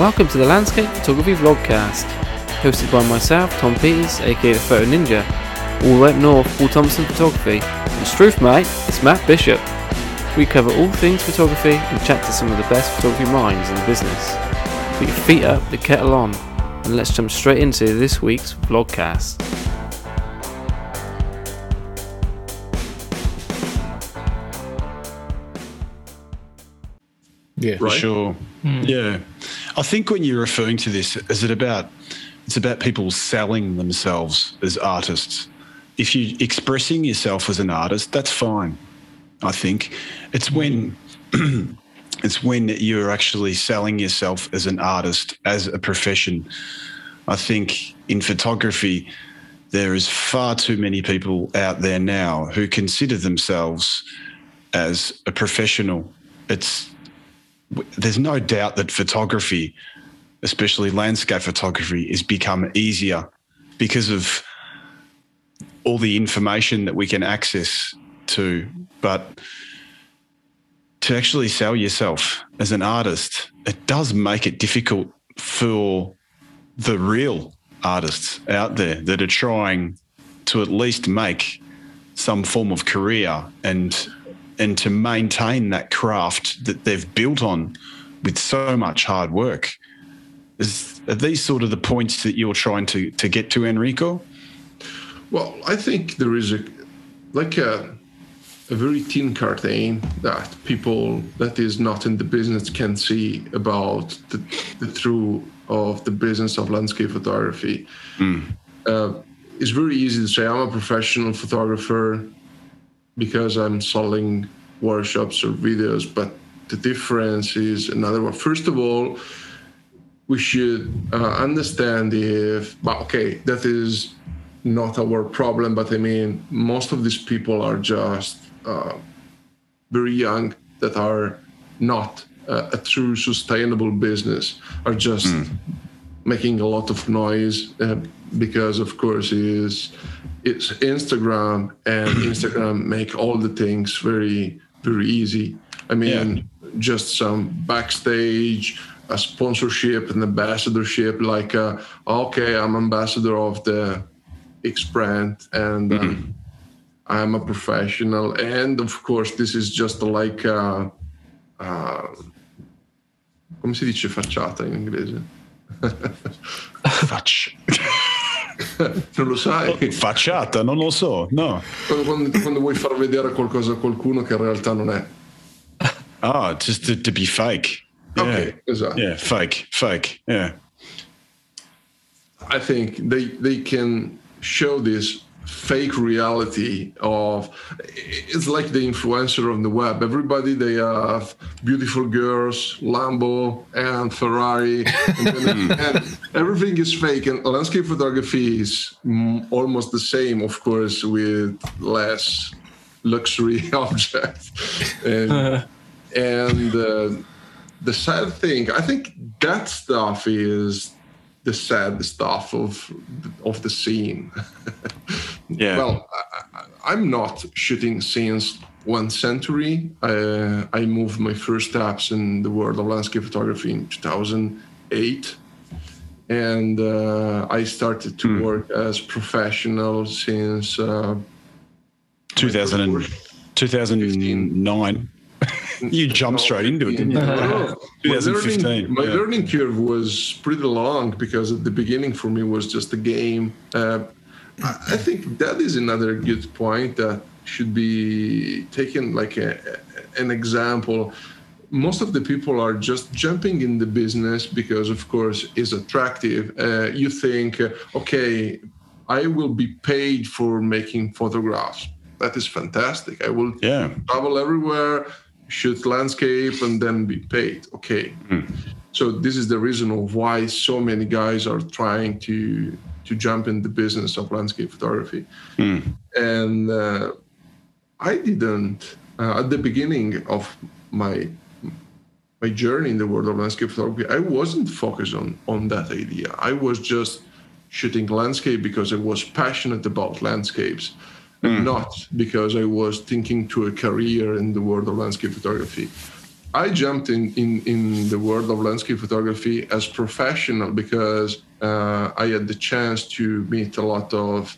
Welcome to the Landscape Photography Vlogcast, hosted by myself, Tom Peters, aka the Photo Ninja, all the way up north, Paul Thompson Photography, and Struth mate, it's Matt Bishop. We cover all things photography and chat to some of the best photography minds in the business. Put your feet up, the kettle on, and let's jump straight into this week's vlogcast. Yeah, For sure. Hmm. Yeah. I think when you're referring to this, is it about it's about people selling themselves as artists. If you're expressing yourself as an artist, that's fine. I think it's when it's when you're actually selling yourself as an artist, as a profession. I think in photography, there is far too many people out there now who consider themselves as a professional. It's there's no doubt that photography, especially landscape photography, has become easier because of all the information that we can access to. But to actually sell yourself as an artist, it does make it difficult for the real artists out there that are trying to at least make some form of career and and to maintain that craft that they've built on with so much hard work. Is, are these sort of the points that you're trying to, to get to, Enrico? Well, I think there is a like a a very thin curtain that people that is not in the business can see about the, the true of the business of landscape photography. Uh, it's very easy to say I'm a professional photographer because I'm selling workshops or videos, but the difference is another one. First of all, we should uh, understand if, okay, that is not our problem, but I mean, most of these people are just uh, very young that are not uh, a true sustainable business, are just making a lot of noise uh, because, of course, is it's Instagram and Instagram make all the things very very easy. I mean, just some backstage, a sponsorship, and ambassadorship. Like, uh, okay, I'm ambassador of the X brand, and um, I'm a professional. And of course, this is just like, uh, uh, come si dice facciata in inglese? Facci- Non lo sai? Facciata, non lo so, no. Quando, quando- quando vuoi far vedere qualcosa a qualcuno che in realtà non è. Ah, just to, to be fake. Yeah. Ok, esatto. Yeah, fake, fake. Yeah. I think they they can show this fake reality of it's like the influencer on the web. Everybody they have beautiful girls lambo and ferrari. And, then- and everything is fake. And landscape photography is almost the same of course with less luxury objects. And and uh, the sad thing i think that stuff is the sad stuff of of the scene. Yeah. Well, I, I'm not shooting since one century. Uh, I moved my first steps in the world of landscape photography in 2008, and uh, I started to work as professional since uh, 2000 2009. you jumped straight into it, didn't you? My 2015, learning, my yeah. learning curve was pretty long because at the beginning for me was just a game. Uh, I I think that is another good point that should be taken like a, an example. Most of the people are just jumping in the business because, of course, it's attractive. Uh, you think, uh, okay, I will be paid for making photographs. That is fantastic. I will Yeah. travel everywhere, shoot landscape, and then be paid. Okay. So this is the reason of why so many guys are trying to to jump in the business of landscape photography. And uh, I didn't uh, at the beginning of my my journey in the world of landscape photography. I wasn't focused on on that idea. I was just shooting landscape because I was passionate about landscapes, and not because I was thinking to a career in the world of landscape photography. I jumped in, in, in the world of landscape photography as professional because uh, I had the chance to meet a lot of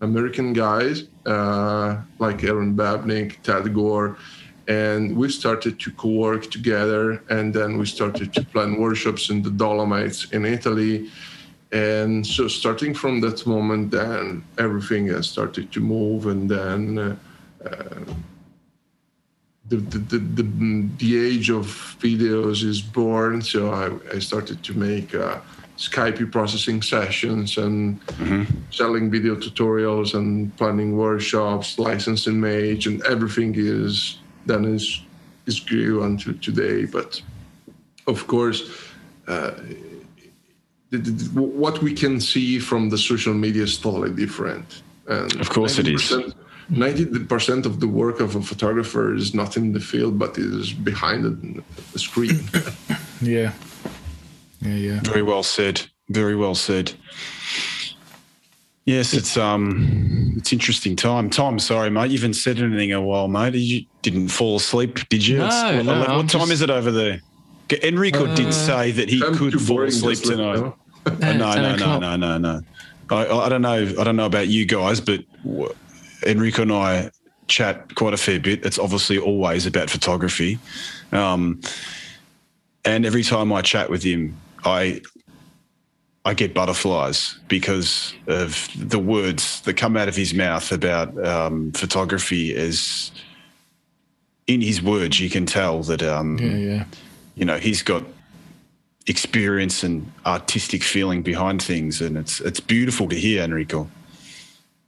American guys uh, like Erin Babnik, Ted Gore, and we started to co-work together. And then we started to plan workshops in the Dolomites in Italy. And so, starting from that moment, then everything has started to move, and then. Uh, uh, the, the, the, the, the age of videos is born. So I, I started to make uh, Skype processing sessions and mm-hmm. selling video tutorials and planning workshops, licensing Mage, and everything is then is is grew until today. But of course, uh, what we can see from the social media is totally different. And of course, it is. 90% of the work of a photographer is not in the field but is behind the screen. Yeah. Yeah yeah. Very well said. Very well said. Yes it's um it's interesting time. Tom sorry mate. You haven't said anything in a while mate. You didn't fall asleep did you? No, what, no, what I'm time just... is it over there? Enrico uh, did say that he I'm could fall asleep tonight no, no, no, no, no, no. I, I don't know. I don't know about you guys, but Enrico and I chat quite a fair bit. It's obviously always about photography. Um, and every time I chat with him, I I get butterflies because of the words that come out of his mouth about um, photography. As in his words, you can tell that um, yeah, yeah. you know he's got experience and artistic feeling behind things, and it's it's beautiful to hear, Enrico.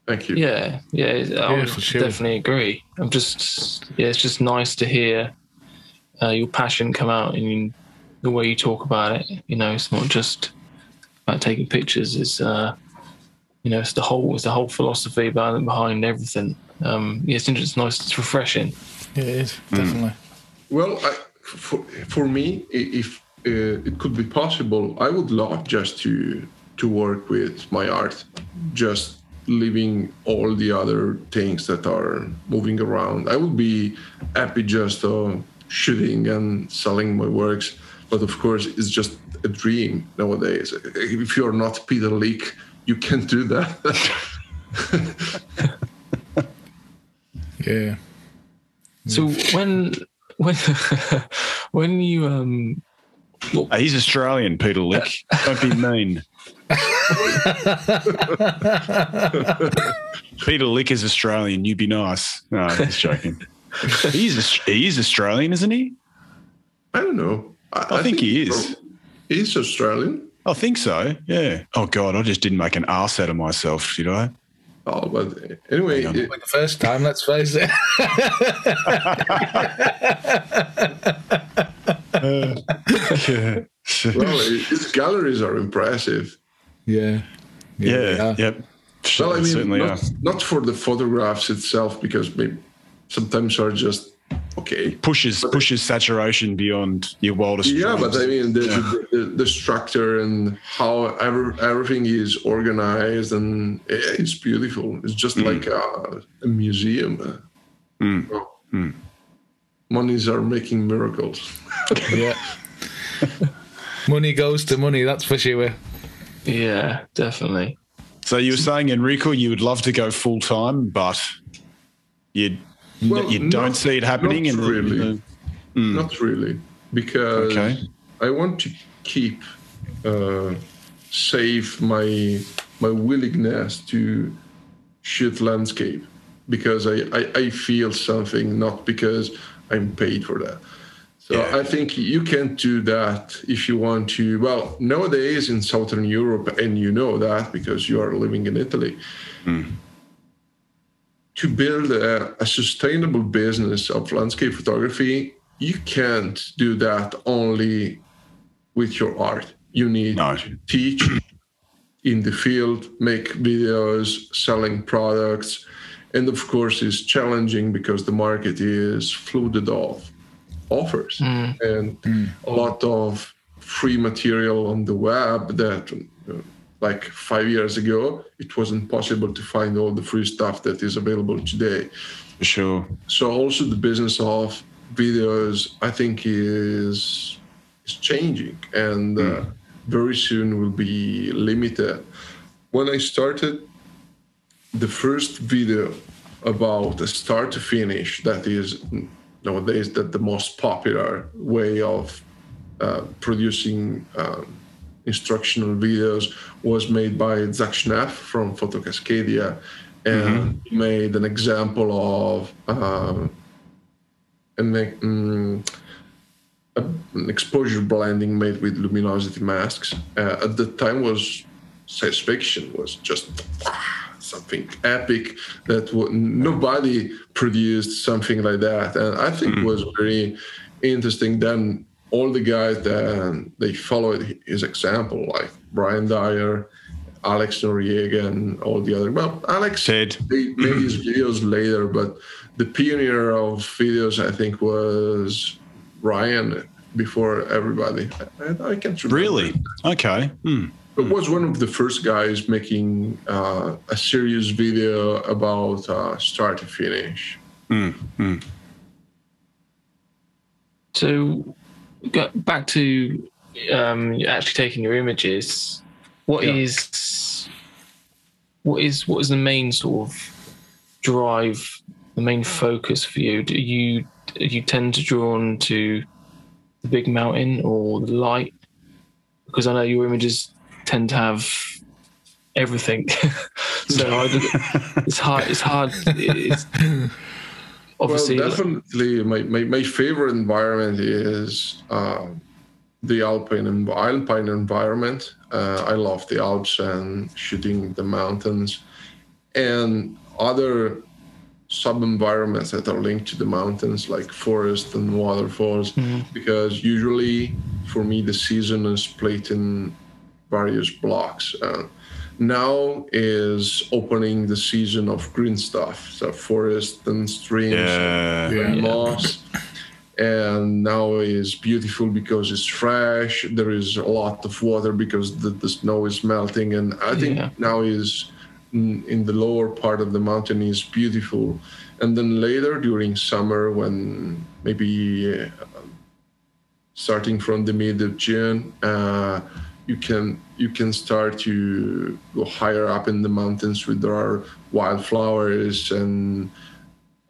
Thank you. Yeah, yeah, I would sure. definitely agree. I'm just, yeah, it's just nice to hear uh, your passion come out in the way you talk about it. You know, it's not just about taking pictures. It's, uh, you know, it's the whole, it's the whole philosophy about behind everything. Um, yeah, it's, it's nice. It's refreshing. Yeah, it is definitely. Mm. Well, I, for for me, if it could be possible, I would love just to to work with my art, just leaving all the other things that are moving around. I would be happy just uh, shooting and selling my works, but of course, it's just a dream nowadays. If you're not Peter Lik, you can't do that. yeah. So when when when you um well, Uh, he's Australian, Peter Lik. Don't be mean. Peter Lik is Australian. You be nice. No, just joking. he's he's Australian, isn't he? I don't know. I, I, I think, think, he is. Oh, he's Australian. I think so. Yeah. Oh God, I just didn't make an ass out of myself, did I? Oh, but anyway, it, like the first time. Let's face it. well, his galleries are impressive. Yeah. Yeah. yeah. Yep. Well, I mean, not, not, for the photographs itself, because maybe sometimes are just okay. Pushes but pushes saturation beyond your wildest. Yeah, dreams. but I mean the, yeah. the, the, the, structure and how ever, everything is organized and it's beautiful. It's just mm. like a, a museum. Mm. Oh. Mm. Monies are making miracles. yeah. money goes to money. That's for sure. Yeah, definitely. So you were saying, Enrico, you would love to go full time, but you well, you don't not, see it happening. Not in really. The, mm. Not really, because okay. I want to keep uh, save my my willingness to shoot landscape because I, I, I feel something, not because I'm paid for that. So yeah. I think you can do that if you want to. Well, nowadays in Southern Europe, and you know that because you are living in Italy, mm. to build a, a, sustainable business of landscape photography, you can't do that only with your art. You need no. to teach in the field, make videos, selling products. And of course, it's challenging because the market is flooded off offers mm. and mm. a lot of free material on the web that uh, like five years ago it wasn't possible to find all the free stuff that is available today sure so also the business of videos, I think, is is changing, and uh, very soon will be limited. When I started, the first video about a start to finish that is nowadays that the most popular way of uh, producing um, instructional videos was made by Zack Schnepf from Photo Cascadia and he made an example of uh, an, um, a- an exposure blending made with luminosity masks. Uh, at the time was science fiction was just something epic that w- nobody produced something like that and i think was very interesting then all the guys that they followed his example like ryan dyar alex noriega and all the other well alex Ted. they made his videos later but the pioneer of videos i think was ryan before everybody i, I can't remember Really? Okay. Hmm. It was one of the first guys making uh, a serious video about uh, start to finish. So, go back to um, actually taking your images. What Yeah. is what is what is the main sort of drive, the main focus for you? Do you do you tend to draw on to the big mountain or the light? Because I know your images tend to have everything, so I, it's hard. It's hard. It's, obviously, well, definitely, my, my, my favorite environment is uh, the alpine and alpine environment. Uh, I love the Alps and shooting the mountains, and other sub environments that are linked to the mountains, like forest and waterfalls. Because usually, for me, the season is split in various blocks. Uh, now is opening the season of green stuff, so forest and streams Yeah. and moss. And now is beautiful because it's fresh. There is a lot of water because the, the snow is melting, and I think Yeah. now is in, in the lower part of the mountain is beautiful. And then later during summer, when maybe uh, starting from the mid of June, uh, you can you can start to go higher up in the mountains where there are wildflowers and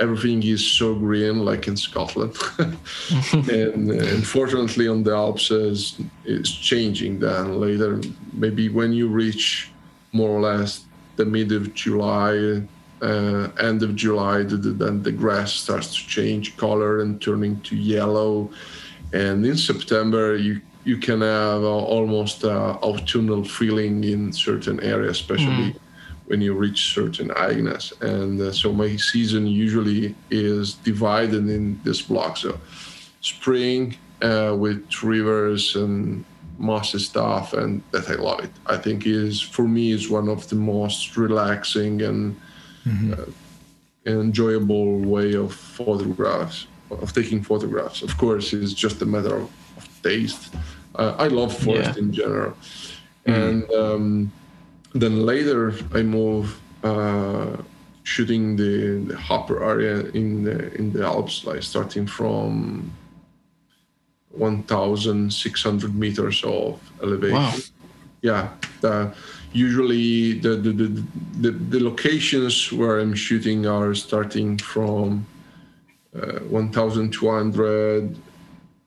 everything is so green like in Scotland. and uh, unfortunately on the Alps is is changing then later maybe when you reach more or less the mid of July uh, end of July the, the, then the grass starts to change color and turning to yellow and in September you you can have uh, almost uh, autumnal feeling in certain areas, especially when you reach certain Agnes. And uh, so my season usually is divided in this block. So spring uh, with rivers and mossy stuff, and that I love it. I think is for me is one of the most relaxing and uh, enjoyable way of photographs of taking photographs. Of course, it's just a matter of, of taste. Uh, I love forest Yeah. in general, and um, then later I move uh, shooting the, the hopper area in the in the Alps, like starting from 1,600 meters of elevation. Wow. Yeah, the, usually the the, the the the locations where I'm shooting are starting from uh, 1,200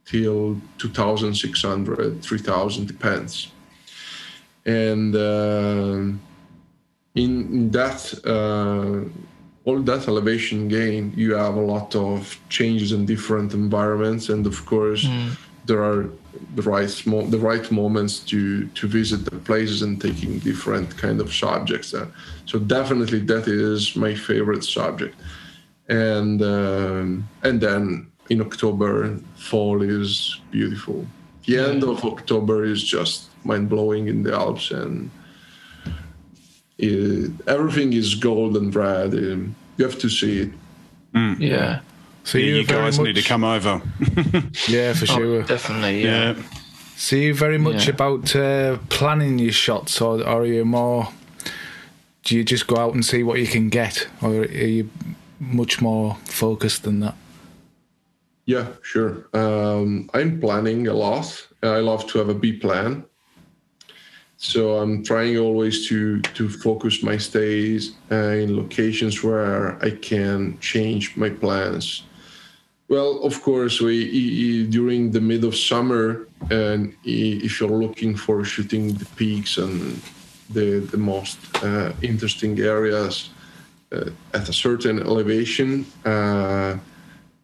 till 2,600, 3,000, depends. And um in, in that, uh, all that elevation gain, you have a lot of changes in different environments, and of course, there are the right the right moments to to visit the places and taking different kind of subjects. Uh, so definitely, that is my favorite subject and um, and then in October, fall is beautiful. The end of October is just mind blowing in the Alps, and it, everything is gold and red. Um, you have to see it. yeah, So you, you guys much, need to come over. Yeah, for Oh, sure. definitely. Yeah. Yeah. So you very much Yeah. about uh, planning your shots, or, or are you more? Do you just go out and see what you can get, or are you much more focused than that? Yeah, sure. Um, I'm planning a lot. I love to have a B plan. So I'm trying always to to focus my stays uh, in locations where I can change my plans. Well, of course, we during the mid of summer, and if you're looking for shooting the peaks and the the most uh, interesting areas uh, at a certain elevation, uh,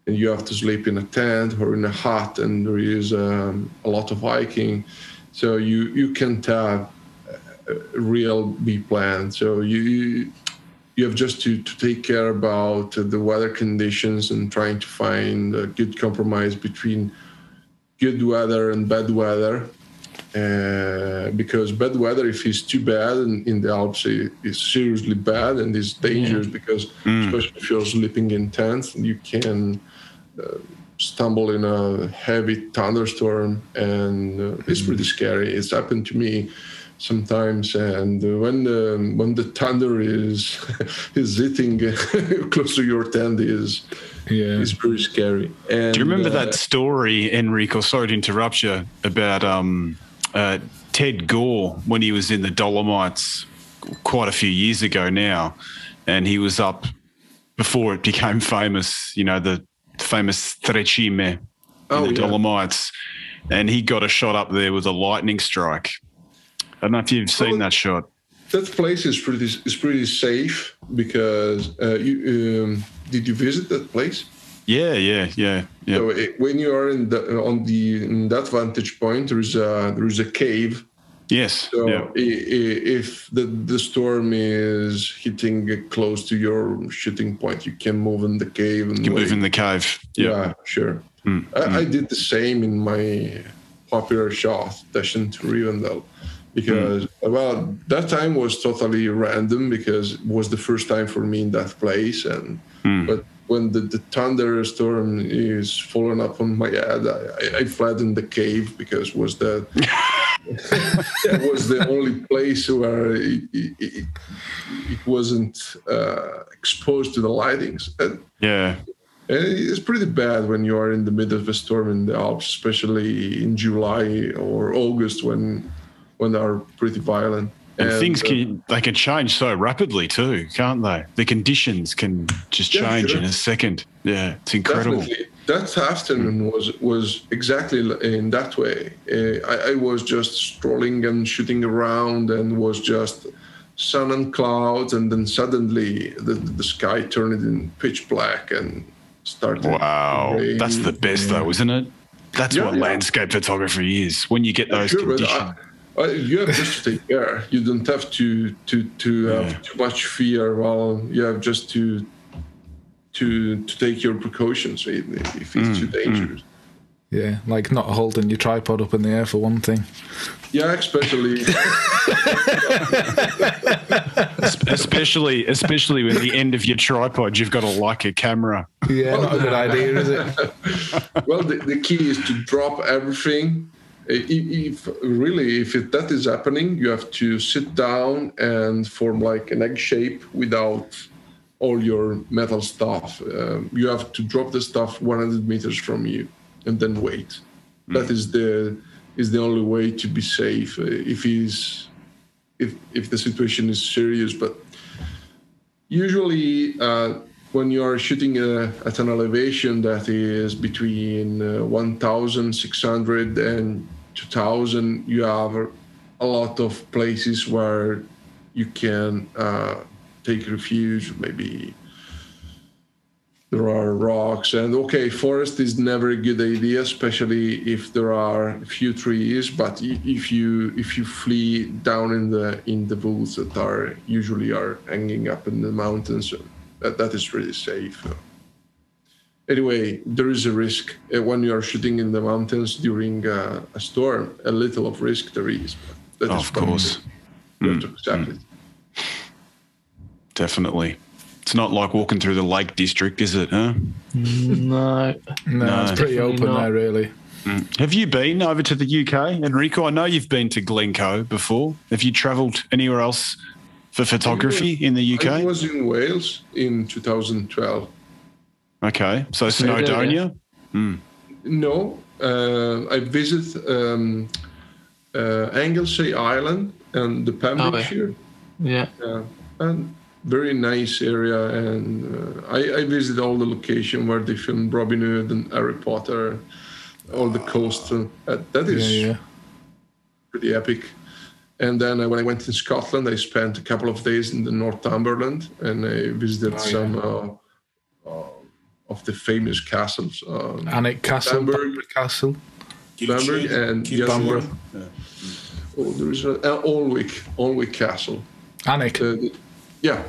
and you have to sleep in a tent or in a hut, and there is um, a lot of hiking, so you you can't have a real B plan. So you you have just to, to take care about the weather conditions and trying to find a good compromise between good weather and bad weather. Uh, because bad weather, if it's too bad in, in the Alps, is seriously bad and is dangerous because, especially if you're sleeping in tents, you can uh, stumble in a heavy thunderstorm and uh, it's pretty scary. It's happened to me sometimes and uh, when the when the thunder is is hitting close to your tent is Yeah. is pretty scary and Do you remember uh, that story, Enrico? Sorry to interrupt you about um, uh, Ted Gore when he was in the Dolomites quite a few years ago now, and he was up before it became famous. You know the famous Tre Cime in Oh, the yeah. Dolomites, and he got a shot up there with a lightning strike. I don't know if you've seen Well, that shot. that place is pretty is pretty safe because uh, you um, did you visit that place Yeah, yeah, yeah, yeah. so it, when you are in the, on the in that vantage point there is a there is a cave yes, So yeah. if the, the storm is hitting close to your shooting point, you can move in the cave and You can wait. move in the cave. yeah. Yeah. sure. Mm, I, I did the same in my popular shot session to Rivendell because Mm. well that time was totally random because it was the first time for me in that place and Mm. but when the, the thunderstorm is falling up on my head I, I, I fled in the cave because was the it was the only place where it, it, it, it wasn't uh, exposed to the lightings and Yeah. and it's pretty bad when you are in the middle of a storm in the Alps, especially in July or August when when they are pretty violent. And, things uh, can they can change so rapidly too, can't they? The conditions can just Yeah, change sure. in a second. Yeah, it's incredible. Definitely. That afternoon was was exactly in that way. Uh, I, I was just strolling and shooting around, and was just sun and clouds, and then suddenly the, the sky turned in pitch black and started. Wow, that's the best though, isn't it? That's Yeah, what yeah. landscape photography is. When you get those Sure, conditions. I- I- you have just to take care. You don't have to to to have Yeah. too much fear. Well, you have just to to to take your precautions if if it's Mm, too dangerous. Yeah, like not holding your tripod up in the air for one thing. Yeah, especially especially especially when the end of your tripod you've got a Leica camera. Yeah, not a good idea, is it? well, the, the key is to drop everything. If really, if it, that is happening, you have to sit down and form like an egg shape without all your metal stuff. Um, you have to drop the stuff 100 meters from you and then wait. That is the is the only way to be safe. Uh, if he's if if the situation is serious, but usually uh, when you are shooting uh, at an elevation that is between uh, 1600 and 2000 you have a lot of places where you can uh, take refuge maybe there are rocks and okay forest is never a good idea especially if there are a few trees but if you if you flee down in the in the woods that are usually are hanging up in the mountains that, that is really safe anyway there is a risk uh, when you are shooting in the mountains during uh, a storm a little of risk there is but that is Of what course. you have to accept it Definitely. It's not like walking through the Lake District, is it? Huh? No. No, No, it's pretty open not. there, really. Have you been over to the UK, Enrico? I know you've been to Glencoe before. Have you travelled anywhere else for photography in the UK? I was in Wales in 2012 Okay, so Snowdonia. Snowdonia. No, uh, I visit um, uh, Anglesey Island and the Pembrokeshire. Yeah. Yeah, and very nice area. And uh, I, I visit all the location where they filmed Robin Hood and Harry Potter, all the coast. Uh, that is Yeah, yeah. pretty epic. And then uh, when I went in Scotland, I spent a couple of days in the Northumberland and I visited some uh, uh, of the famous castles. Um, Alnwick Castle, Bamburgh. Bamburgh Castle. Bamburgh and Keep the Bamburgh. one. Oh, there is a, uh, Alwick, Alwick Castle. Alnwick. Uh, the- yeah,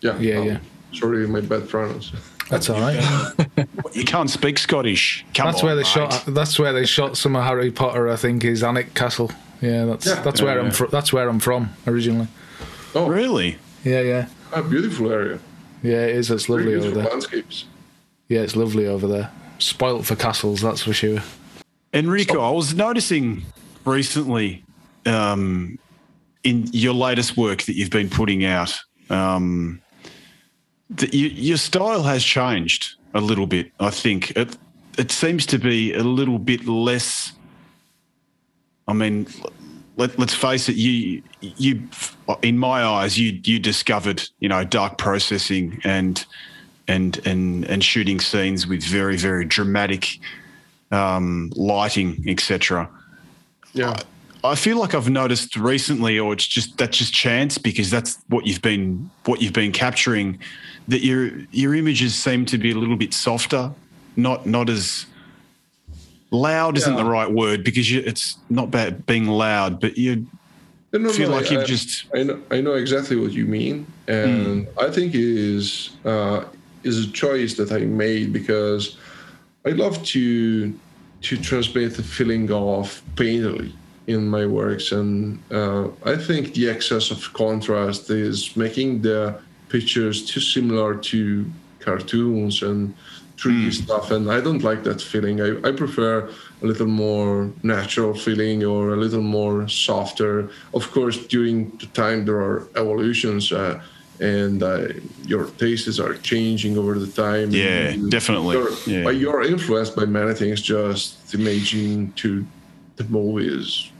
yeah, Yeah, um, yeah. Sorry, my bad pronounce. That's all right. You can't speak Scottish. Come That's on, where they mate. shot. That's where they shot some of Harry Potter. I think is Alnwick Castle. Yeah, that's Yeah. that's where I'm from. That's where I'm from originally. Oh, Really? Yeah, yeah, a beautiful area. yeah. It is. It's Very lovely over beautiful there. landscapes. Yeah, it's lovely over there. Spoilt for castles, that's for sure. Enrico, I was noticing recently um, in your latest work that you've been putting out um, that you, your style has changed a little bit. I think it it seems to be a little bit less. I mean, let, let's face it. You you in my eyes, you you discovered you know dark processing and and and and shooting scenes with very very dramatic um, lighting, etc. Yeah. I feel like I've noticed recently, or it's just that's just chance because that's what you've been what you've been capturing. That your your images seem to be a little bit softer, not not as loud isn't the right word because you, it's not bad being loud, but you No, no, feel no, like I- you've I- just I know, I know exactly what you mean, and I think it is uh, is a choice that I made because I love to to transmit the feeling of painterly in my works, and uh, I think the excess of contrast is making the pictures too similar to cartoons and 3D stuff, and I don't like that feeling. I, I prefer a little more natural feeling or a little more softer. Of course, during the time there are evolutions, uh, and uh, your tastes are changing over the time. Yeah, you- definitely. You're, Yeah. you're influenced by many things. Just imagine to the movies.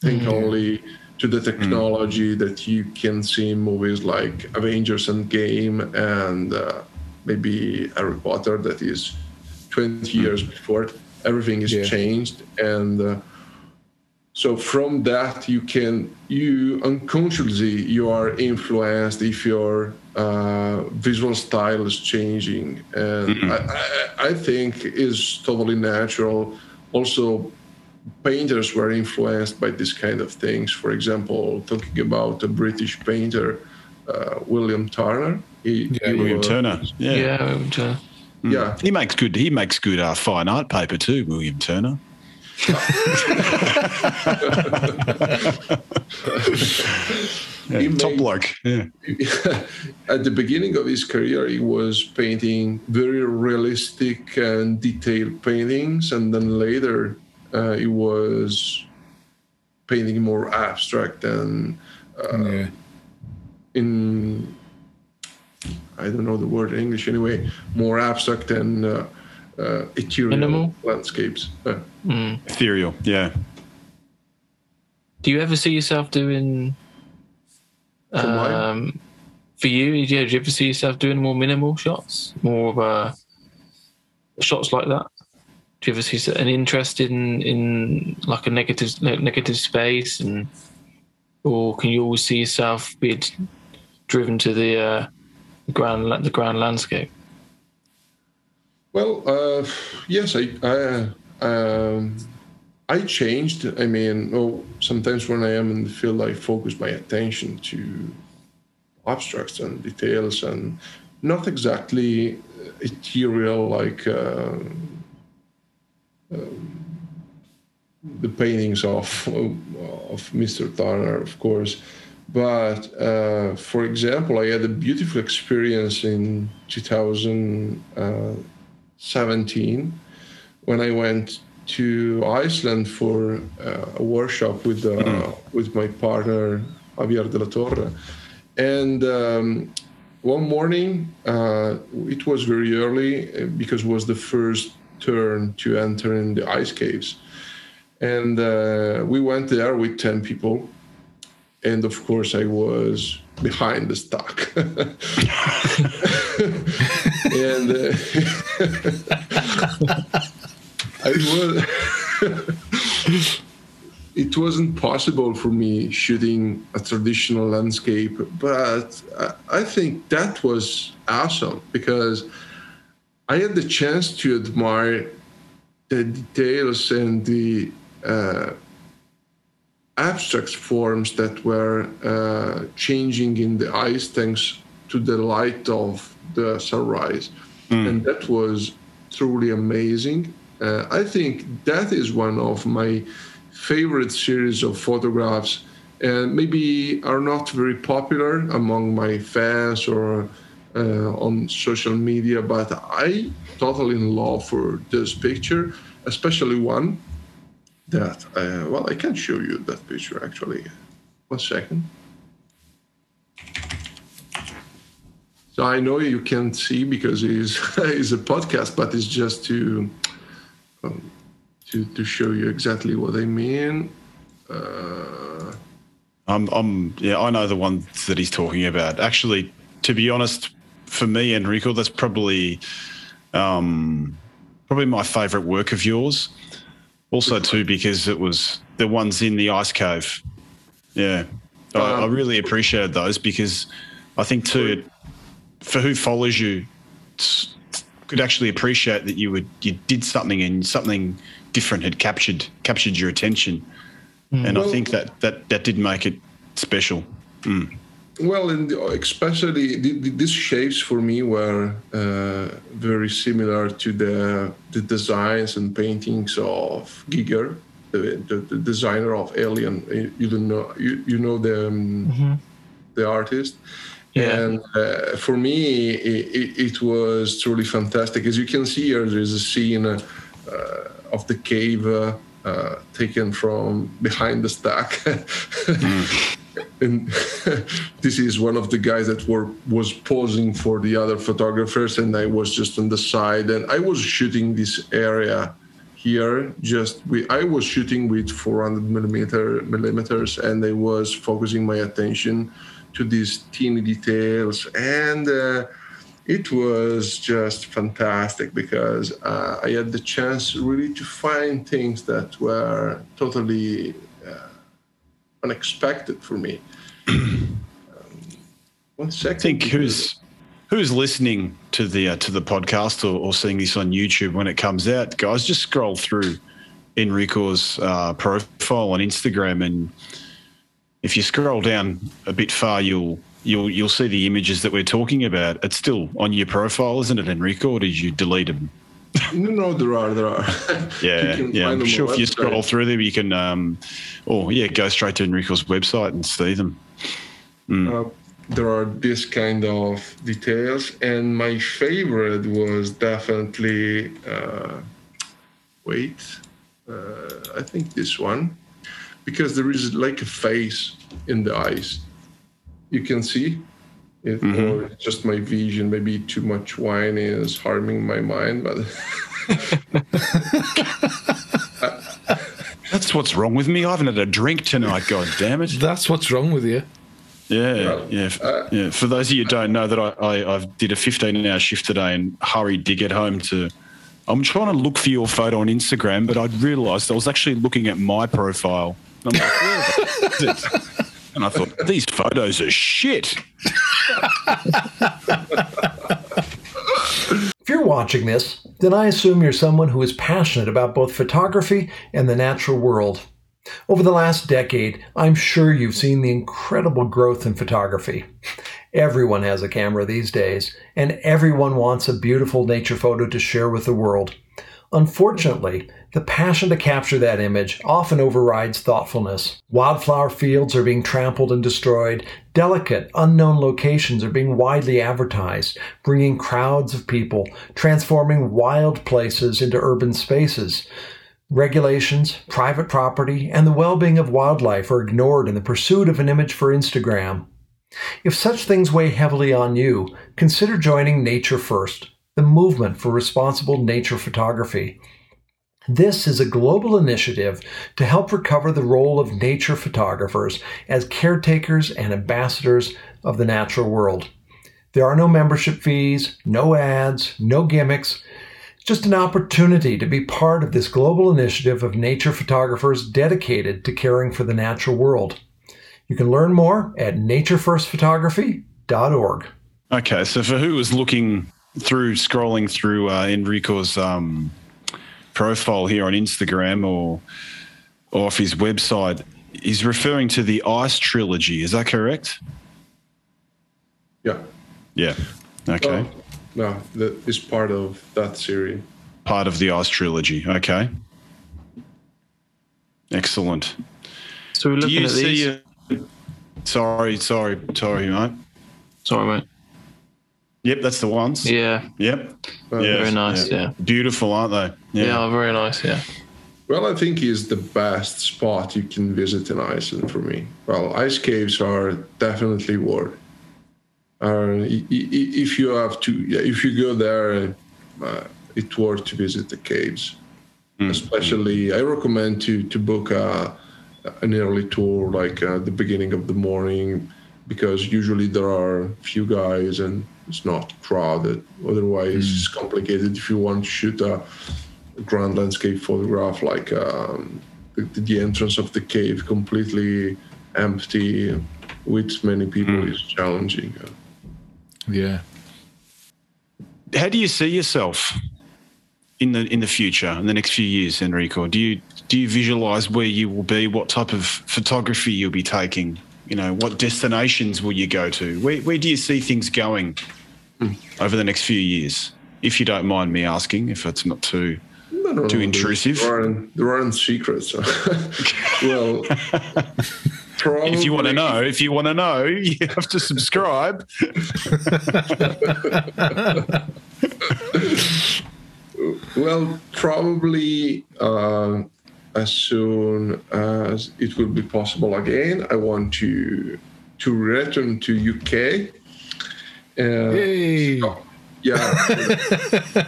Think only to the technology that you can see in movies like Avengers Endgame and uh, maybe Harry Potter that is 20 years before. Everything is Yeah. changed. And uh, so from that, you can, you unconsciously, you are influenced if your uh, visual style is changing. And I, I, I think is totally natural. Also, painters were influenced by this kind of things. For example, talking about a British painter, uh, William Turner. He, Yeah, he William was- Turner. Yeah. Yeah. and, uh, Yeah, He makes good. He makes good uh, fine art paper too, William Turner. Yeah, top bloke. Yeah. at the beginning of his career, he was painting very realistic and detailed paintings, and then later uh, he was painting more abstract and yeah. in I don't know the word in English anyway, more abstract and uh, uh, ethereal Minimal? landscapes. Uh, Ethereal. Yeah. do you ever see yourself doing? For? Um, for you, yeah, do you ever see yourself doing more minimal shots, more of uh, shots like that? Do you ever see an interest in in like a negative space, and or can you always see yourself being driven to the uh, the grand the grand landscape? Well, uh, yes, I I, um, I changed. I mean, oh, sometimes when I am in the field, I focus my attention to abstracts and details, and not exactly ethereal like uh, um, the paintings of of Mr. Turner, of course. But uh, for example, I had a beautiful experience in 2017 when I went to Iceland for uh, a workshop with uh, with my partner Javier de la Torre, and um, one morning uh, it was very early uh, because it was the first turn to enter in the ice caves. And uh, we went there with 10 people. And of course, I was behind the stock. and uh, I was. it wasn't possible for me shooting a traditional landscape, but I think that was awesome because I had the chance to admire the details and the uh, abstract forms that were uh, changing in the ice thanks to the light of the sunrise. Mm. And that was truly amazing. Uh, I think that is one of my favorite series of photographs and maybe are not very popular among my fans or uh, on social media, but I totally in love for this picture, especially one that uh, well, I can show you that picture actually. One second. So I know you can't see because it's, it's a podcast, but it's just to um, to, to show you exactly what I mean. Uh, I'm, I'm, yeah, I know the one that he's talking about. Actually, to be honest, for me, Enrico, that's probably, um, probably my favourite work of yours. Also, too, because it was the ones in the ice cave. Yeah, um, I, I, um, really appreciated those because I think too, for who follows you, could actually appreciate that you would you did something and something different had captured captured your attention, mm. and well, I think that that that did make it special. Mm. Well, and especially these shapes for me were uh, very similar to the the designs and paintings of Giger, the, the, the designer of Alien. You don't know you, you know the um, mm-hmm. the artist. Yeah. And uh, for me, it, it, was truly fantastic. As you can see here, there's a scene uh, of the cave uh, uh, taken from behind the stack. mm. And this is one of the guys that were was posing for the other photographers, and I was just on the side, and I was shooting this area here. Just we, I was shooting with 400 millimeter millimeters, and I was focusing my attention to these teeny details and. Uh, it was just fantastic because uh, I had the chance really to find things that were totally uh, unexpected for me. um, one second. I think who's who's listening to the uh, to the podcast or, or, seeing this on YouTube when it comes out, guys, just scroll through Enrico's uh, profile on Instagram, and if you scroll down a bit far, you'll you'll you'll see the images that we're talking about. It's still on your profile, isn't it, Enrico? Or did you delete them? no, no, there are, there are. yeah, yeah. I'm sure if you scroll through them, you can, um, or yeah, go straight to Enrico's website and see them. Mm. Uh, there are this kind of details, and my favorite was definitely. Uh, wait, uh, I think this one, because there is like a face in the eyes you can see it, mm-hmm. or just my vision. Maybe too much wine is harming my mind, but. That's what's wrong with me. I haven't had a drink tonight. God damn it! That's what's wrong with you. Yeah, well, yeah, uh, yeah. For those of you who don't know, that I, I, I did a 15-hour shift today and hurried to get home to. I'm trying to look for your photo on Instagram, but I realised I was actually looking at my profile. I'm like, and I thought, these photos are shit. If you're watching this, then I assume you're someone who is passionate about both photography and the natural world. Over the last decade, I'm sure you've seen the incredible growth in photography. Everyone has a camera these days, and everyone wants a beautiful nature photo to share with the world. Unfortunately, the passion to capture that image often overrides thoughtfulness. Wildflower fields are being trampled and destroyed. Delicate, unknown locations are being widely advertised, bringing crowds of people, transforming wild places into urban spaces. Regulations, private property, and the well being of wildlife are ignored in the pursuit of an image for Instagram. If such things weigh heavily on you, consider joining Nature First the Movement for Responsible Nature Photography. This is a global initiative to help recover the role of nature photographers as caretakers and ambassadors of the natural world. There are no membership fees, no ads, no gimmicks, just an opportunity to be part of this global initiative of nature photographers dedicated to caring for the natural world. You can learn more at naturefirstphotography.org. Okay, so for who was looking through, scrolling through uh, Enrico's um, profile here on Instagram or, or off his website, he's referring to the Ice trilogy. Is that correct? Yeah. Yeah. Okay. Well, no, that is part of that series. Part of the Ice trilogy. Okay. Excellent. So we're Do looking you at these. see? uh, sorry, sorry, sorry, mate. Sorry, mate. Yep, that's the ones. Yeah, Yep. Uh, Yeah, very nice. Yeah. Beautiful, aren't they? yeah, very nice. Yeah. Well, I think is the best spot you can visit in Iceland for me. Well, ice caves are definitely worth. Uh, if you have to, if you go there, uh, it's worth to visit the caves. Especially, I recommend to to book a, an early tour, like uh, the beginning of the morning, because usually there are few guys and it's not crowded. Otherwise, it's complicated if you want to shoot a grand landscape photograph like um, the, the entrance of the cave completely empty with many people is challenging Yeah. How do you see yourself in the in the future, in the next few years, Enrico? Do you do you visualize where you will be? What type of photography you'll be taking? You know, what destinations will you go to? Where where do you see things going over the next few years? If you don't mind me asking, if it's not too don't Too intrusive? there aren't, there aren't secrets well probably, If you want to know, if you want to know, you have to subscribe. well probably uh, as soon as it will be possible again i want to to return to uk uh, Hey. so- yeah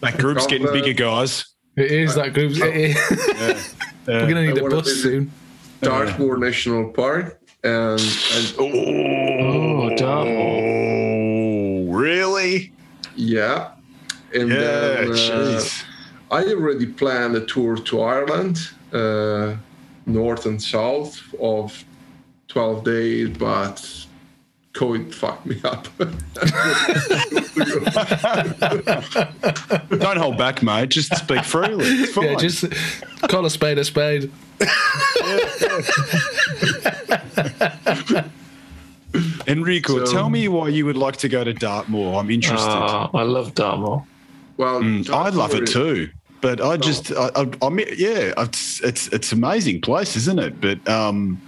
That group's getting Scotland. bigger, guys. It is that group. It is. We're gonna need I a bus soon. Dartmoor National Park and, and Oh, Dartmoor. Oh, really? yeah, and Yeah, then uh, jeez. I already planned a tour to Ireland, uh, north and south of twelve days, but COVID fucked me up. Don't hold back, mate. Just speak freely. Fine. Yeah, just call a spade a spade. Enrico, So- tell me why you would like to go to Dartmoor. I'm interested. Ah, I love Dartmoor. well, Mm, I love it Dartmoor- too. But I just, I, I, I mean, yeah, it's it's it's amazing place, isn't it? But um,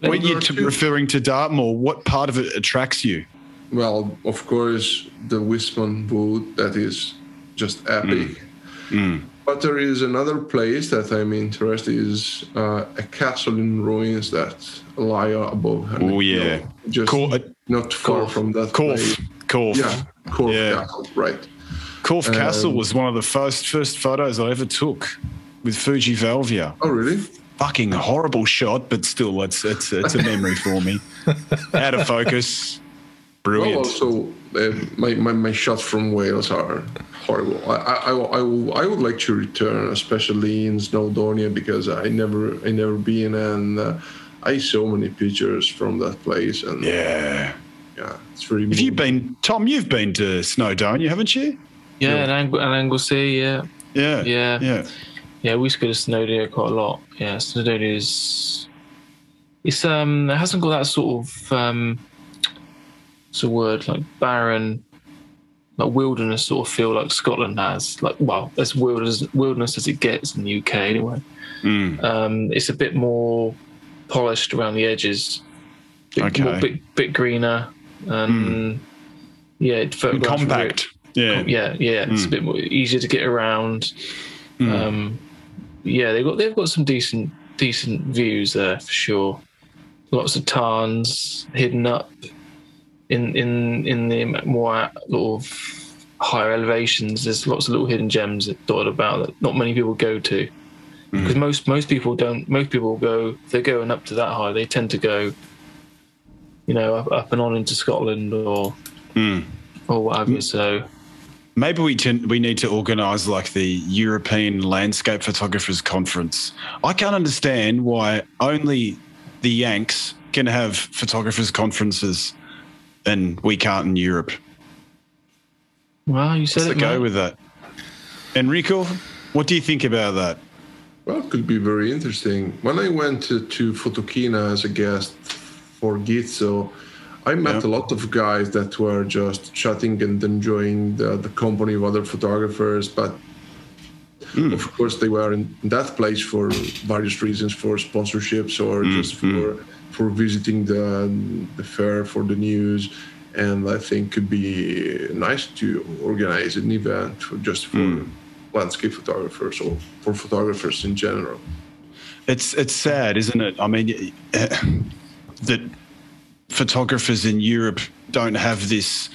when you're two- referring to Dartmoor, what part of it attracts you? Well, of course, the Wistman Wood that is just epic. Mm. But there is another place that I'm interested is uh, a castle in ruins that lie above. Oh yeah, just Cor- uh, not far Corfe. from that Corfe, place. Corfe, Yeah, Corfe Yeah. Castle, right? Corfe Castle Um, was one of the first first photos I ever took with Fuji Velvia. Oh, really? Fucking horrible shot, but still, it's it's it's a memory for me. Out of focus, Well, brilliant. also, uh, my, my, my shots from Wales are horrible. I, I, I, I will- I would like to return, especially in Snowdonia, because I never I never been and uh, I saw many pictures from that place, and yeah, yeah. it's really. Have you been, Tom? You've been to Snowdonia, haven't you? Yeah, and, Ang- and Anglesey. Yeah, Yeah. Yeah. Yeah. yeah. We used to go to Snowdonia quite a lot. Yeah, Snowdonia is. It's um. It hasn't got that sort of um. It's a word like barren, like wilderness sort of feel like Scotland has. Like well, as wilderness wilderness as it gets in the UK anyway. Mm. Um, it's a bit more polished around the edges. Bit, Okay. more, bit, bit greener. And yeah, it And photographs really- compact. Yeah. yeah, yeah, it's a hmm. bit more easier to get around. Hmm. Um, yeah, they've got they've got some decent decent views there for sure. Lots of tarns hidden up in in in the more sort of higher elevations, there's lots of little hidden gems dotted about that not many people go to. Hmm. Because most most people don't. Most people go. They're going up to that high, they tend to go, you know, up, up and on into Scotland or or whatever. So Maybe we can, we need to organise like the European Landscape Photographers Conference. I can't understand why only the Yanks can have photographers conferences and we can't in Europe. well, you said Let's it. go mate. with that. Enrico, what do you think about that? Well, it could be very interesting. When I went to, to Photokina as a guest for Gitzo, I met Yeah. a lot of guys that were just chatting and enjoying the, the company of other photographers. But hmm. of course, they were in that place for various reasons, for sponsorships or hmm, just hmm. for for visiting the the fair for the news. And I think it could be nice to organize an event for just for landscape photographers or for photographers in general. It's it's sad, isn't it? I mean, that photographers in Europe don't have this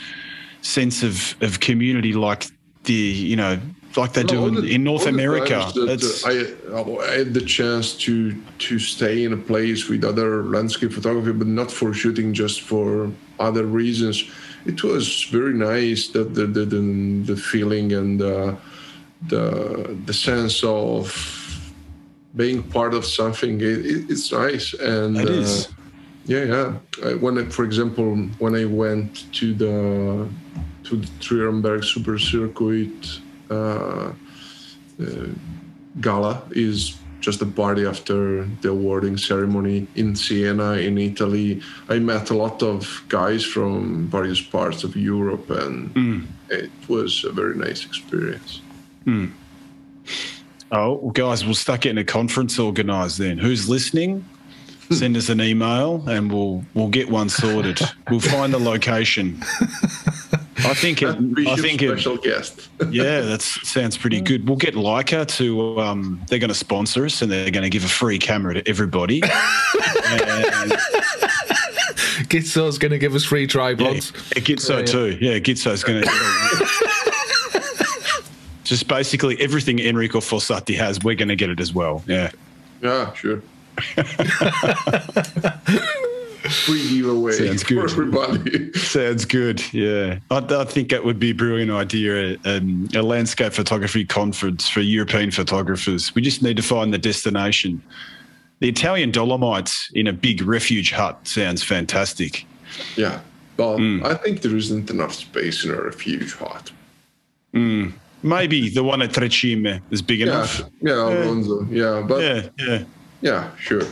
sense of, of community like the you know like they do in, the- in North the America. It's, uh, I, I had the chance to to stay in a place with other landscape photography, but not for shooting, just for other reasons. It was very nice that the the, the, the feeling and uh, the the sense of being part of something. It, it, it's nice and It uh, is. Yeah, yeah. When, I, for example, when I went to the to the Trierenberg Super Circuit uh, uh, gala, is just a party after the awarding ceremony in Siena, in Italy. I met a lot of guys from various parts of Europe, and it was a very nice experience. oh, well, guys, we'll start getting a conference organised then. Who's listening? Send us an email and we'll we'll get one sorted. we'll find the location. I think it, I should think it, special guest. yeah, that sounds pretty good. We'll get Leica to. Um, they're going to sponsor us, and they're going to give a free camera to everybody. and, Gitzo's going to give us free yeah, tripods. Gitzo too. Yeah, Gitzo's going to. Just basically everything Enrico Fossati has, we're going to get it as well. Yeah. Yeah, sure. Free giveaway Sounds for good. everybody. Sounds good. Yeah, I, I think that would be a brilliant idea. Um, a landscape photography conference for European photographers. We just need to find the destination. The Italian Dolomites in a big refuge hut sounds fantastic. Yeah, but Hmm. I think there isn't enough space in a refuge hut. Maybe the one at Tre Cime is big Yeah, enough. yeah, Auronzo. Yeah, but yeah. Yeah, yeah. sure.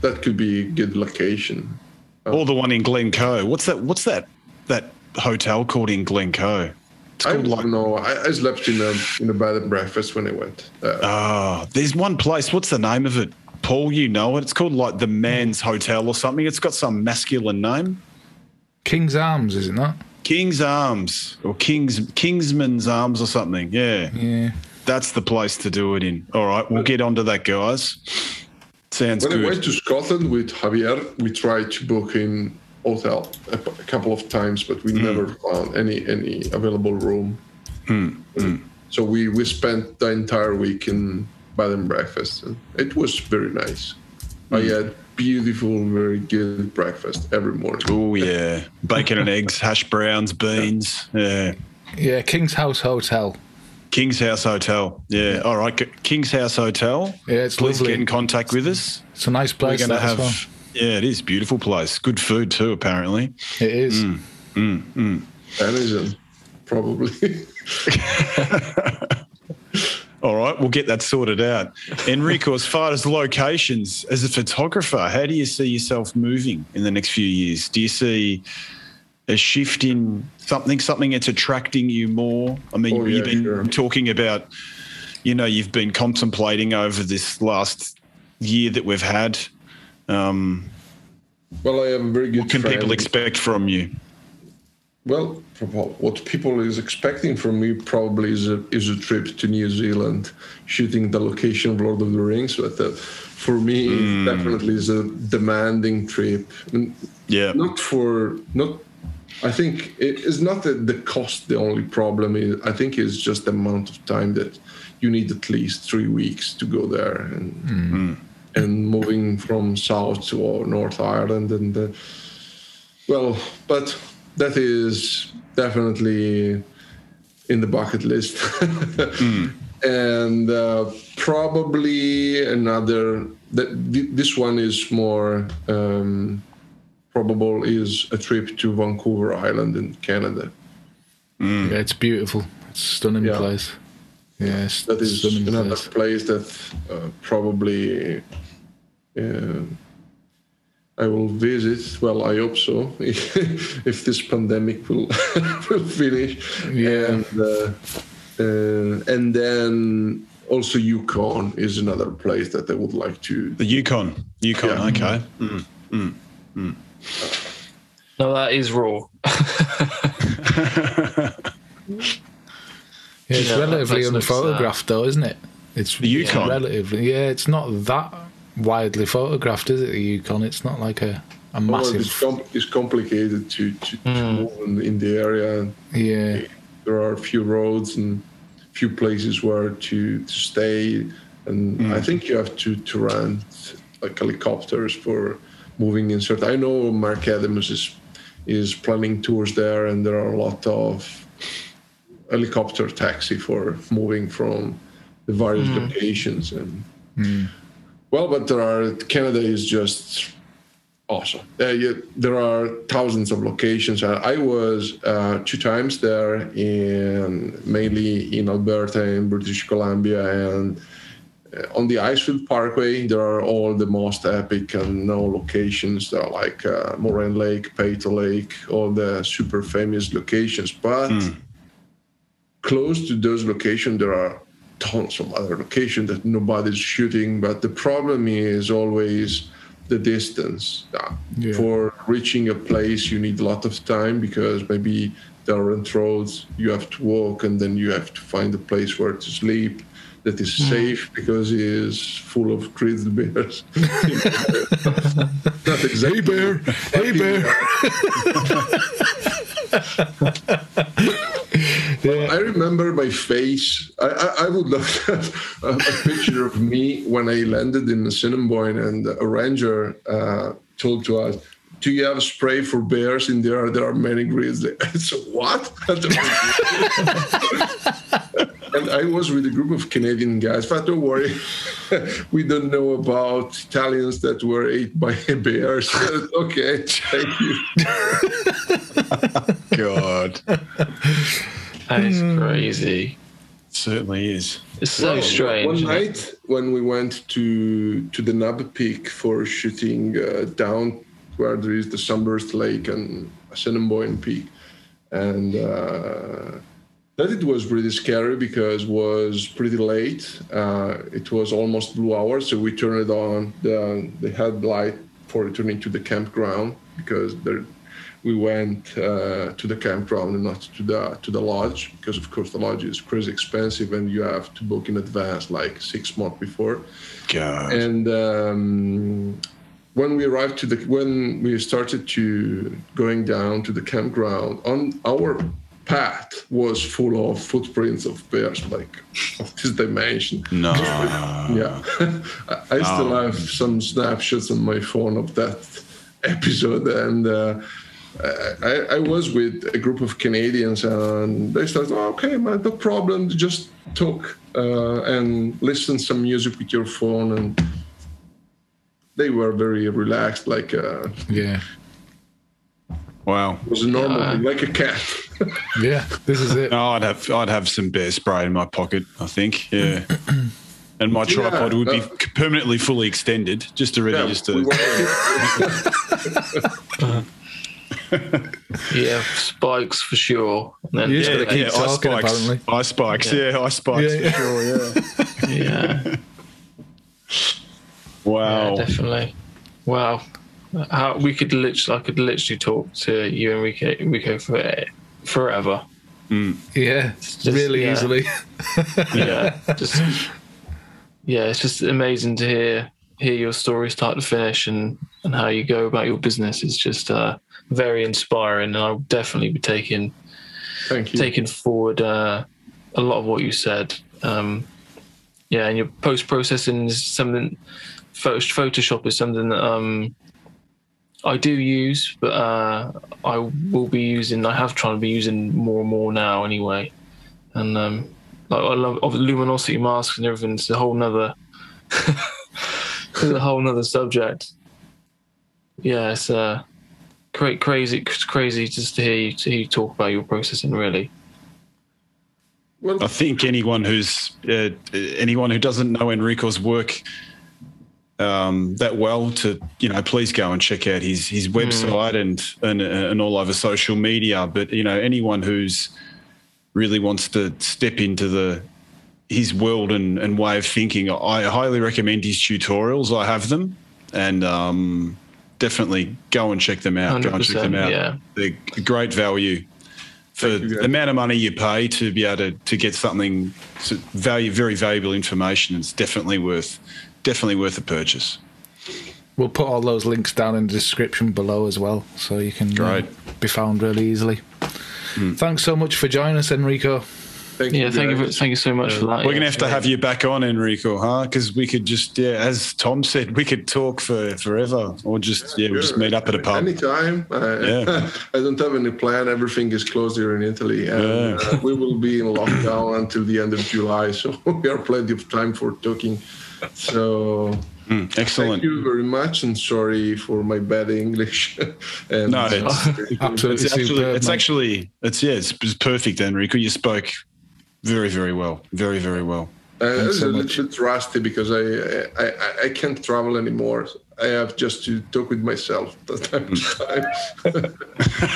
That could be a good location. Or the one in Glencoe. What's that? What's that? That hotel called in Glencoe? It's I don't like. know. I, I slept in a in a bed and breakfast when I went. Uh, Ah, there's one place. What's the name of it? Paul, you know it. It's called like the Man's Hotel or something. It's got some masculine name. King's Arms, isn't that? King's Arms or King's Kingsman's Arms or something. Yeah, Yeah. that's the place to do it in. All right, we'll get onto that, guys. Sounds when I went to Scotland with Javier, we tried to book in hotel a, a couple of times, but we Hmm. never found any any available room. Hmm, So we we spent the entire week in bed and breakfast, and it was very nice. I Hmm. had beautiful, very good breakfast every morning. Oh yeah, bacon and eggs, hash browns, beans. Yeah, Yeah, King's House Hotel. King's House Hotel. Yeah, all right, King's House Hotel. Yeah, it's Please lovely. get in contact with us. It's a nice place We're going to that as have. well. Yeah, it is beautiful place. Good food too, apparently. It is. Hmm. Amazon, probably. All right, we'll get that sorted out. Enrico, as far as locations, as a photographer, how do you see yourself moving in the next few years? Do you see a shift in something, something that's attracting you more? I mean, Oh, you've been sure. talking about, you know, you've been contemplating over this last year that we've had. Um, well, I have a very good. what can friend. people expect from you? Well, what people is expecting from me probably is a, is a trip to New Zealand, shooting the location of Lord of the Rings. But uh, for me, Hmm. it definitely is a demanding trip. And Yeah. Not for not I think it is not that the cost the only problem. Is I think it's just the amount of time that you need at least three weeks to go there and and moving from South to North Island and uh, well, but that is definitely in the bucket list. And uh, probably another. That th- this one is more um, probable is a trip to Vancouver Island in Canada. Yeah, it's beautiful. It's a stunning Yeah. place. Yeah, it's That is stunning another place. place that uh, probably uh, I will visit. Well, I hope so. if this pandemic will will finish, Yeah. and uh, uh, and then also Yukon is another place that I would like to. The Yukon. Yukon, Yeah. okay. No, that is raw. Yeah, it's Yeah, relatively unphotographed, though, isn't it? It's The Yukon? relatively. Yeah, it's not that widely photographed, is it? The Yukon. It's not like a a Well, massive. it's, com- it's complicated to, to, to hmm. move in, in the area. yeah, there are a few roads and few places where to, to stay and hmm. i think you have to, to rent like helicopters for moving in certain i know mark adams is is planning tours there and there are a lot of helicopter taxi for moving from the various locations and well but there are canada is just awesome. Uh, yeah, there are thousands of locations. I, I was uh, two times there, in mainly in Alberta and British Columbia, and uh, on the Icefield Parkway, there are all the most epic and known locations. There are like uh, Moraine Lake, Peyto Lake, all the super famous locations. But close to those locations, there are tons of other locations that nobody's shooting. But the problem is always the distance. Uh, Yeah. For reaching a place, you need a lot of time because maybe there aren't roads. You have to walk, and then you have to find a place where to sleep that is safe because he is full of grizzly bears. Not exactly. Hey bear, hey bear. I remember my face. I, I, I would love to have a, a picture of me when I landed in Assiniboine, and a ranger uh, told to us, "Do you have spray for bears in there? There are many grizzly." I said, "What?" And I was with a group of Canadian guys. But don't worry, we don't know about Italians that were ate by a bears. okay, thank you. God. That is crazy. Certainly is. It's so Well, strange. One night when we went to to the Nub Peak for shooting uh, down where there is the Sunburst Lake and Assiniboine Peak, and uh, that it was pretty scary because was pretty late. Uh, it was almost blue hour, so we turned on the the headlight for returning to the campground because there we went uh, to the campground and not to the to the lodge because of course the lodge is crazy expensive and you have to book in advance like six months before God. and um, when we arrived to the when we started to going down to the campground on our path was full of footprints of bears like of this dimension no. yeah I, I still Oh. have some snapshots on my phone of that episode and uh, I, I was with a group of Canadians and they started, oh, okay, man, no problem. Just talk uh, and listen some music with your phone. And they were very relaxed, like uh, Yeah, Wow. it was a normal, Yeah. like a cat. yeah. This is it. No, I'd have I'd have some bear spray in my pocket. I think. Yeah. And my tripod would be uh, permanently fully extended, just to ready, Yeah, just to. were- Yeah, spikes for sure. And then, You just Yeah, gotta keep yeah, ice talking, spikes. apparently. Ice spikes, yeah, ice spikes Yeah, yeah. for sure. Yeah. yeah, Wow. yeah, definitely. Wow. How we could literally, I could literally talk to you, and Enrique, Enrico, for forever. Yeah, just- really yeah. easily. Yeah, just yeah, it's just amazing to hear hear your story start to finish and and how you go about your business is just uh, very inspiring, and I'll definitely be taking Thank you. taking forward uh, a lot of what you said. Um, yeah, and your post processing is something. Photos- Photoshop is something that um, I do use, but uh, I will be using. I have tried to be using more and more now, anyway. And um, like I love of luminosity masks and everything. It's a whole nother, it's a whole nother subject. Yeah, it's uh, cra- crazy. Crazy just to hear you, to hear you talk about your processing. Really. I think anyone who's uh, anyone who doesn't know Enrico's work um, that well to you know please go and check out his his website and, and and all over social media. But you know anyone who's really wants to step into the his world and, and way of thinking, I highly recommend his tutorials. I have them and um, definitely go and check them out. Go and check them out. yeah. They're great value for Thank you, guys. the amount of money you pay to be able to, to get something value, very valuable information. It's definitely worth definitely worth a purchase. We'll put all those links down in the description below as well, so you can uh, be found really easily. Thanks so much for joining us, Enrico. thank Yeah, thank you. For, thank you so much for that. We're yeah. gonna have to have you back on, Enrico, huh? Because we could just, yeah, as Tom said, we could talk for forever, or just yeah, we'll just meet up at a pub. Anytime. Uh, Yeah. I don't have any plan. Everything is closed here in Italy, and Yeah. uh, we will be in lockdown until the end of July. So we have plenty of time for talking. So Mm, thank you very much, and sorry for my bad English. and No, it's- Absolutely It's actually, it's actually, it's yeah, it's, it's perfect, Enrico. You spoke very, very well, very, very well. Uh, it's so a much. little bit rusty because I, I I I can't travel anymore. I have just to talk with myself that time time.